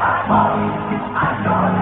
I'm sorry.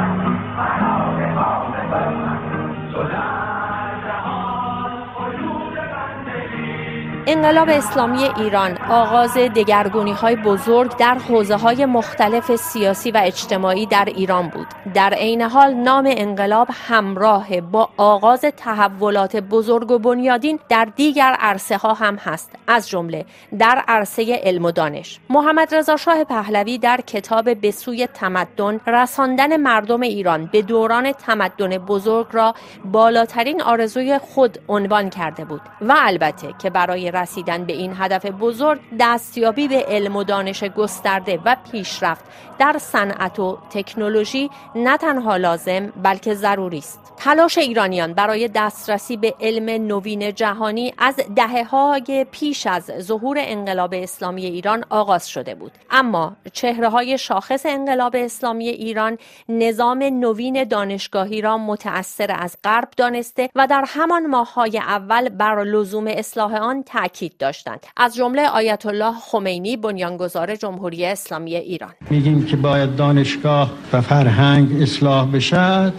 انقلاب اسلامی ایران آغاز دگرگونی های بزرگ در حوزه های مختلف سیاسی و اجتماعی در ایران بود. در عین حال نام انقلاب همراه با آغاز تحولات بزرگ و بنیادین در دیگر عرصه ها هم هست از جمله در عرصه علم و دانش. محمد رضا شاه پهلوی در کتاب به سوی تمدن رساندن مردم ایران به دوران تمدن بزرگ را بالاترین آرزوی خود عنوان کرده بود و البته که برای رسیدن به این هدف بزرگ دستیابی به علم و دانش گسترده و پیشرفت در صنعت و تکنولوژی نه تنها لازم بلکه ضروری است. تلاش ایرانیان برای دسترسی به علم نوین جهانی از دهه پیش از ظهور انقلاب اسلامی ایران آغاز شده بود. اما چهره های شاخص انقلاب اسلامی ایران نظام نوین دانشگاهی را متأثر از غرب دانسته و در همان ماههای اول بر لزوم اصلاح آن تاکید داشتند. از جمله آیت الله خمینی بنیانگذار جمهوری اسلامی ایران. میگیم که باید دانشگاه و فرهنگ اصلاح بشد.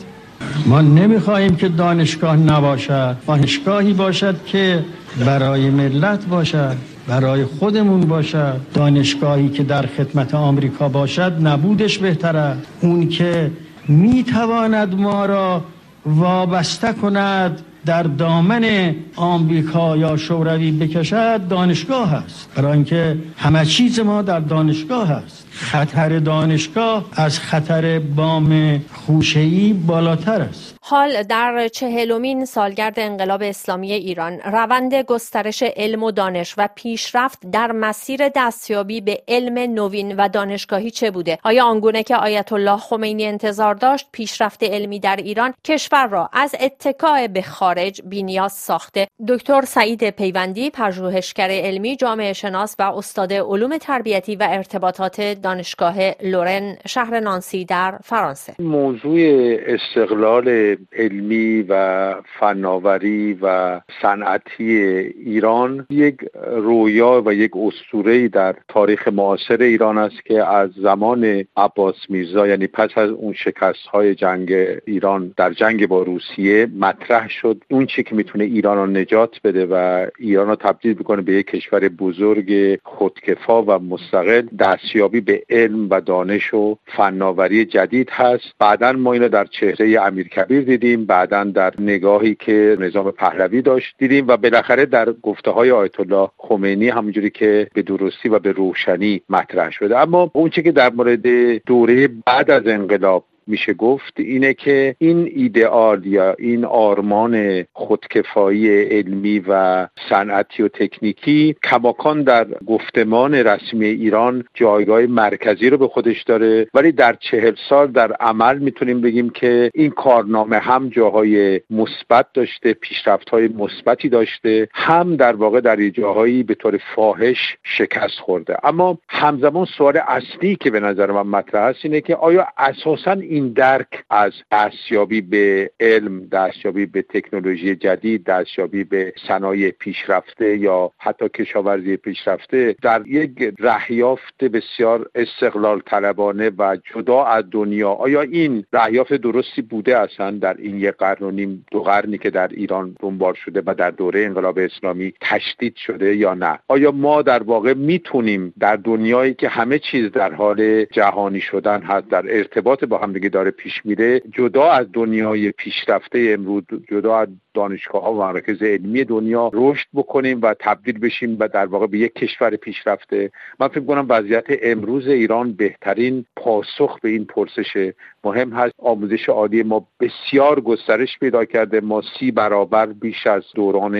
ما نمی‌خواهیم که دانشگاه نباشد. دانشگاهی باشد که برای ملت باشد برای خودمون باشد. دانشگاهی که در خدمت آمریکا باشد نبودش بهتره. اون که می‌تواند ما را وابسته کند در دامن آمریکا یا شوروی بکشد دانشگاه است. برای اینکه همه چیز ما در دانشگاه است. خطر دانشگاه از خطر بام خوشه‌ای بالاتر است. حال در چهلمین سالگرد انقلاب اسلامی ایران روند گسترش علم و دانش و پیشرفت در مسیر دستیابی به علم نوین و دانشگاهی چه بوده؟ آیا آنگونه که آیت الله خمینی انتظار داشت پیشرفت علمی در ایران کشور را از اتکاع به خارج بینیاز ساخته؟ دکتر سعید پیوندی پژوهشگر علمی جامعه شناس و استاد علوم تربیتی و ارتباطات دانشگاه لورن شهر نانسی در فرانسه. موضوع استقلال علمی و فناوری و صنعتی ایران یک رویا و یک اسطوره در تاریخ معاصر ایران است که از زمان عباس میرزا یعنی پس از اون شکست های جنگ ایران در جنگ با روسیه مطرح شد. اون چی که می‌تونه ایران رو نجات بده و ایران رو تبدیل بکنه به یک کشور بزرگ خودکفا و مستقل دستیابی به علم و دانش و فناوری جدید هست. بعدا ما اینو در چهره امیر کبیر دیدیم بعدا در نگاهی که نظام پهلوی داشت دیدیم و بالاخره در گفته های آیت الله خمینی همونجوری که به درستی و به روشنی مطرح شده. اما اون که در مورد دوره بعد از انقلاب میشه گفت اینه که این ایدئال یا این آرمان خودکفایی علمی و صنعتی و تکنیکی کماکان در گفتمان رسمی ایران جایگاه مرکزی رو به خودش داره. ولی در چهل سال در عمل می‌تونیم بگیم که این کارنامه هم جاهای مثبت داشته پیشرفت های مثبتی داشته هم در واقع در جاهایی به طور فاحش شکست خورده. اما همزمان سوال اصلی که به نظر من مطرح است اینه که آیا اساسا درک از دستیابی به علم دستیابی به تکنولوژی جدید دستیابی به صنایع پیشرفته یا حتی کشاورزی پیشرفته در یک رهیافت بسیار استقلال طلبانه و جدا از دنیا. آیا این رهیافت درستی بوده اصلا در این یک قرن و نیم دو قرنی که در ایران دنبال شده و در دوره انقلاب اسلامی تشدید شده یا نه؟ آیا ما در واقع می‌تونیم در دنیایی که همه چیز در حال جهانی شدن هست در ارتباط با هم داره پیش میره جدا از دنیای پیشرفته امروز جدا از دانشگاه ها و مراکز علمی دنیا رشد بکنیم و تبدیل بشیم و در واقع به یک کشور پیشرفته. من فکر کنم وضعیت امروز ایران بهترین پاسخ به این پرسش مهم هست. آموزش عالی ما بسیار گسترش پیدا کرده. ما سی برابر بیش از دوران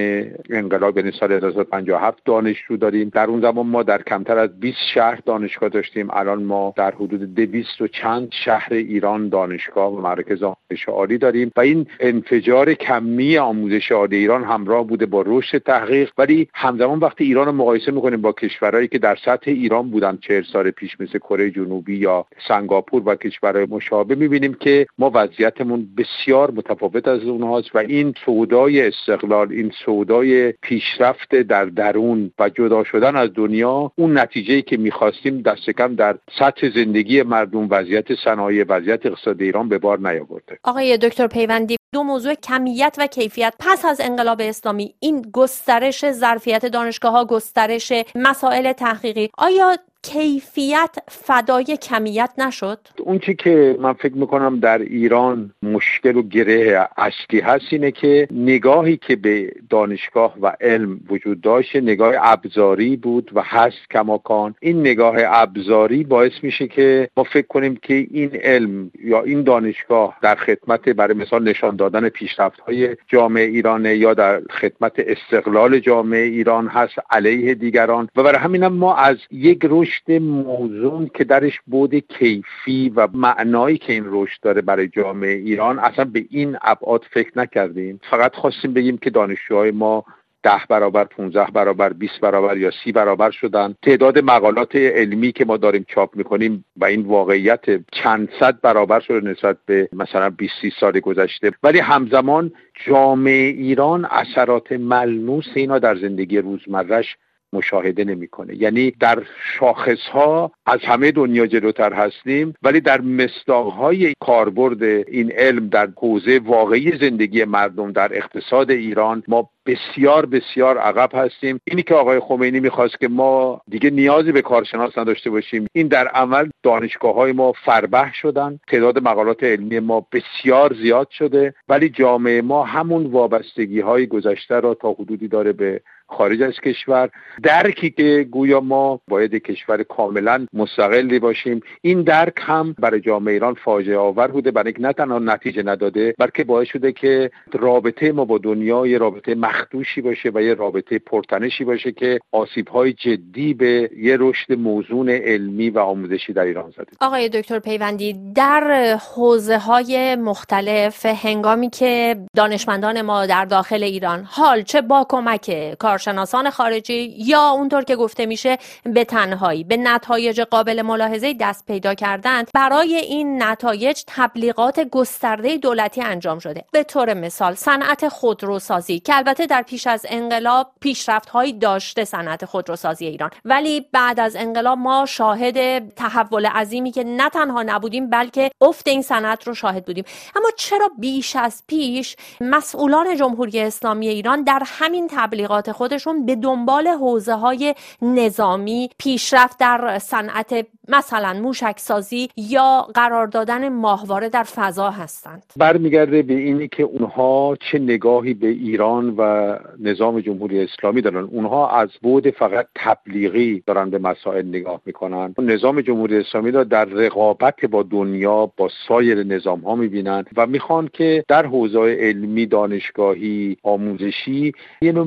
انقلاب یعنی سال 1957 دانشجو داریم. در اون زمان ما در کمتر از 20 شهر دانشگاه داشتیم. الان ما در حدود 200 و چند شهر ایران ایران دانشگاه و مراکز آموزش عالی داریم و این انفجار کمی آموزش عالی ایران همراه بوده با رشد تحقیق. ولی همزمان وقتی ایران رو مقایسه می‌کنیم با کشورهایی که در سطح ایران بودن چهل سال پیش مثل کره جنوبی یا سنگاپور و کشورهای مشابه می‌بینیم که ما وضعیتمون بسیار متفاوت از اونهاست و این سودای استقلال این سودای پیشرفت در درون و جدا شدن از دنیا اون نتیجه که می‌خواستیم دست کم در سطح زندگی مردم وضعیت صنایع وضعیت اقتصاد ایران به بار نیاورده. آقای دکتر پیوندی دو موضوع کمیت و کیفیت. پس از انقلاب اسلامی این گسترش ظرفیت دانشگاه ها گسترش مسائل تحقیقی. آیا کیفیت فدای کمیت نشد؟ اون چی که من فکر می‌کنم در ایران مشکل و گره اصلی هست اینه که نگاهی که به دانشگاه و علم وجود داشت نگاه ابزاری بود و هست کماکان این نگاه ابزاری باعث میشه که ما فکر کنیم که این علم یا این دانشگاه در خدمت برای مثال نشان دادن پیشرفت های جامعه ایران یا در خدمت استقلال جامعه ایران هست علیه دیگران و برای همین ما از یک رشد موزون که درش بود کیفی و معنایی که این رشد داره برای جامعه ایران. اصلا به این ابعاد فکر نکردیم. فقط خواستیم بگیم که دانشجوهای ما ده برابر 15 برابر 20 برابر یا سی برابر شدن. تعداد مقالات علمی که ما داریم چاپ می‌کنیم و این واقعیت چند صد برابر شده نسبت به مثلا 20 سال گذشته. ولی همزمان جامعه ایران اثرات ملموس اینا در زندگی روزمرش مشاهده نمی‌کنه. یعنی در شاخص ها از همه دنیا جلوتر هستیم ولی در های کاربرد این علم در حوزه واقعی زندگی مردم در اقتصاد ایران ما بسیار بسیار عقب هستیم. اینی که آقای خمینی می‌خواست که ما دیگه نیازی به کارشناس نداشته باشیم این در عمل دانشگاه های ما فربه شدن. تعداد مقالات علمی ما بسیار زیاد شده ولی جامعه ما همون وابستگی های گذشته را تا حدودی داره به خارج از کشور. درکی که گویا ما باید کشور کاملا مستقلی باشیم. این درک هم برای جامعه ایران فاجعه آور بوده برای اینکه نه تنها نتیجه نداده بلکه باعث شده که رابطه ما با دنیا یه رابطه مخدوشی باشه و یه رابطه پرتنشی باشه که آسیب های جدی به یه رشد موزون علمی و آموزشی در ایران زده. آقای دکتر پیوندی در حوزه های مختلف هنگامی که دانشمندان ما در داخل ایران حال چه با کمک کارشناسان خارجی یا اونطور که گفته میشه به تنهایی به نتایج قابل ملاحظه دست پیدا کردند. برای این نتایج تبلیغات گسترده دولتی انجام شده. به طور مثال صنعت خودروسازی که البته در پیش از انقلاب پیشرفت هایی داشته صنعت خودروسازی ایران. ولی بعد از انقلاب ما شاهد تحول عظیمی که نه تنها نبودیم بلکه افت این صنعت رو شاهد بودیم. اما چرا بیش از پیش مسئولان جمهوری اسلامی ایران در همین تبلیغات خودشون به دنبال حوزه های نظامی پیشرفت در صنعت مثلا موشک سازی یا قرار دادن ماهواره در فضا هستند. برمیگرده به اینی که اونها چه نگاهی به ایران و نظام جمهوری اسلامی دارن. اونها از بود فقط تبلیغی دارن به مسائل نگاه می‌کنن. نظام جمهوری اسلامی را در رقابت با دنیا با سایر نظام ها می‌بینن و می‌خوان که در حوزه علمی دانشگاهی آموزشی یه نوع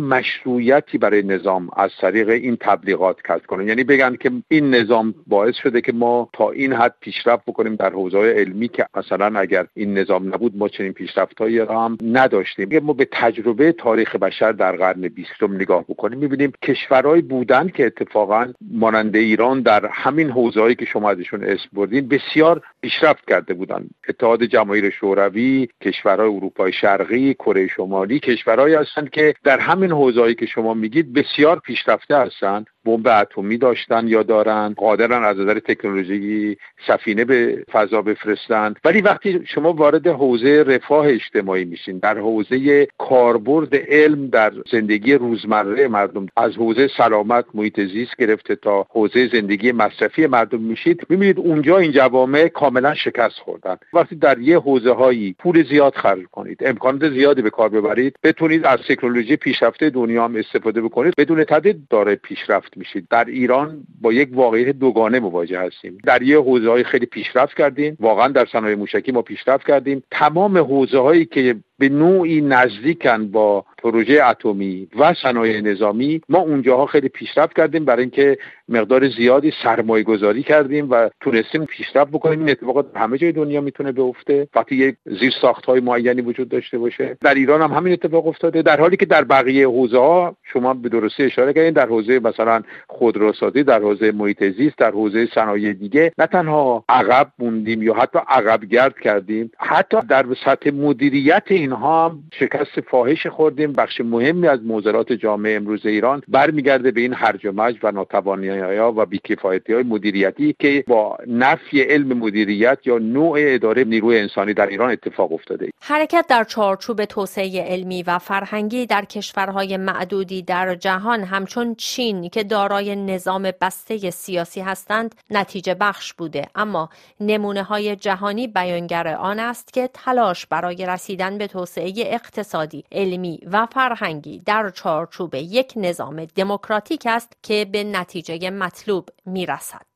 مشروعیتی برای نظام از طریق این تبلیغات کسب کنن. یعنی بگن که این نظام باعث شده که ما تا این حد پیشرفت بکنیم در حوزه علمی که مثلا اگر این نظام نبود ما چنین پیشرفتهایی را هم نداشتیم. ما به تجربه تاریخ بشر در قرن بیستم نگاه بکنیم می‌بینیم کشورهایی بودن که اتفاقا مانند ایران در همین حوزه‌ای که شما ازشون اسم بردین بسیار پیشرفت کرده بودن. اتحاد جماهیر شوروی کشورهای اروپای شرقی کره شمالی کشورهایی هستند که در همین حوزه‌ای که شما میگید بسیار پیشرفته هستند. بمب اتمی داشتن یا دارن قادرن از نظر تکنولوژی سفینه به فضا بفرستند ولی وقتی شما وارد حوزه رفاه اجتماعی میشین در حوزه کاربرد علم در زندگی روزمره مردم از حوزه سلامت محیط زیست گرفته تا حوزه زندگی مصرفی مردم میشید می‌بینید اونجا این جوامع کاملا شکست خوردن. وقتی در یه حوزه هایی پول زیاد خرج کنید امکانات زیادی به کار ببرید بتونید از تکنولوژی پیشرفته دنیا هم استفاده بکنید بدون تردید داره پیشرفت میشید در ایران با یک واقعیت دوگانه مواجه هستیم. در یه حوزه های خیلی پیشرفت کردیم. واقعا در صنایع موشکی ما پیشرفت کردیم. تمام حوزه هایی که به نوعی نزدیکن با پروژه اتمی و صنایع نظامی. ما اونجاها خیلی پیشرفت کردیم برای اینکه مقدار زیادی سرمایه گذاری کردیم و تونستیم پیشرفت بکنیم. این اتفاقات همه جای دنیا می‌تونه بیفته. وقتی یک زیر ساخت های معینی وجود داشته باشه. در ایران هم همین اتفاق افتاده. در حالی که در بقیه حوزه ها شما به درستی اشاره کردین در حوزه مثلا خودروسازی در حوزه محیط زیست در حوزه صنایع دیگه نه تنها عقب موندیم یا حتی عقب گرد کردیم حتی در سطح مدیریت اینها هم شکست فاحش خوردیم بخش مهمی از موزلات جامعه امروز ایران برمیگرده به این هرج و مرج و ناتوانی ها و بیکفایتی های مدیریتی که با نفی علم مدیریت یا نوع اداره نیروی انسانی در ایران اتفاق افتاده. حرکت در چارچوب توسعه علمی و فرهنگی در کشورهای معدودی در جهان همچون چین که دارای نظام بسته سیاسی هستند نتیجه بخش بوده. اما نمونه های جهانی بیانگر آن است که تلاش برای رسیدن به توسعه اقتصادی علمی و فرهنگی در چارچوب یک نظام دموکراتیک است که به نتیجه مطلوب می‌رسد.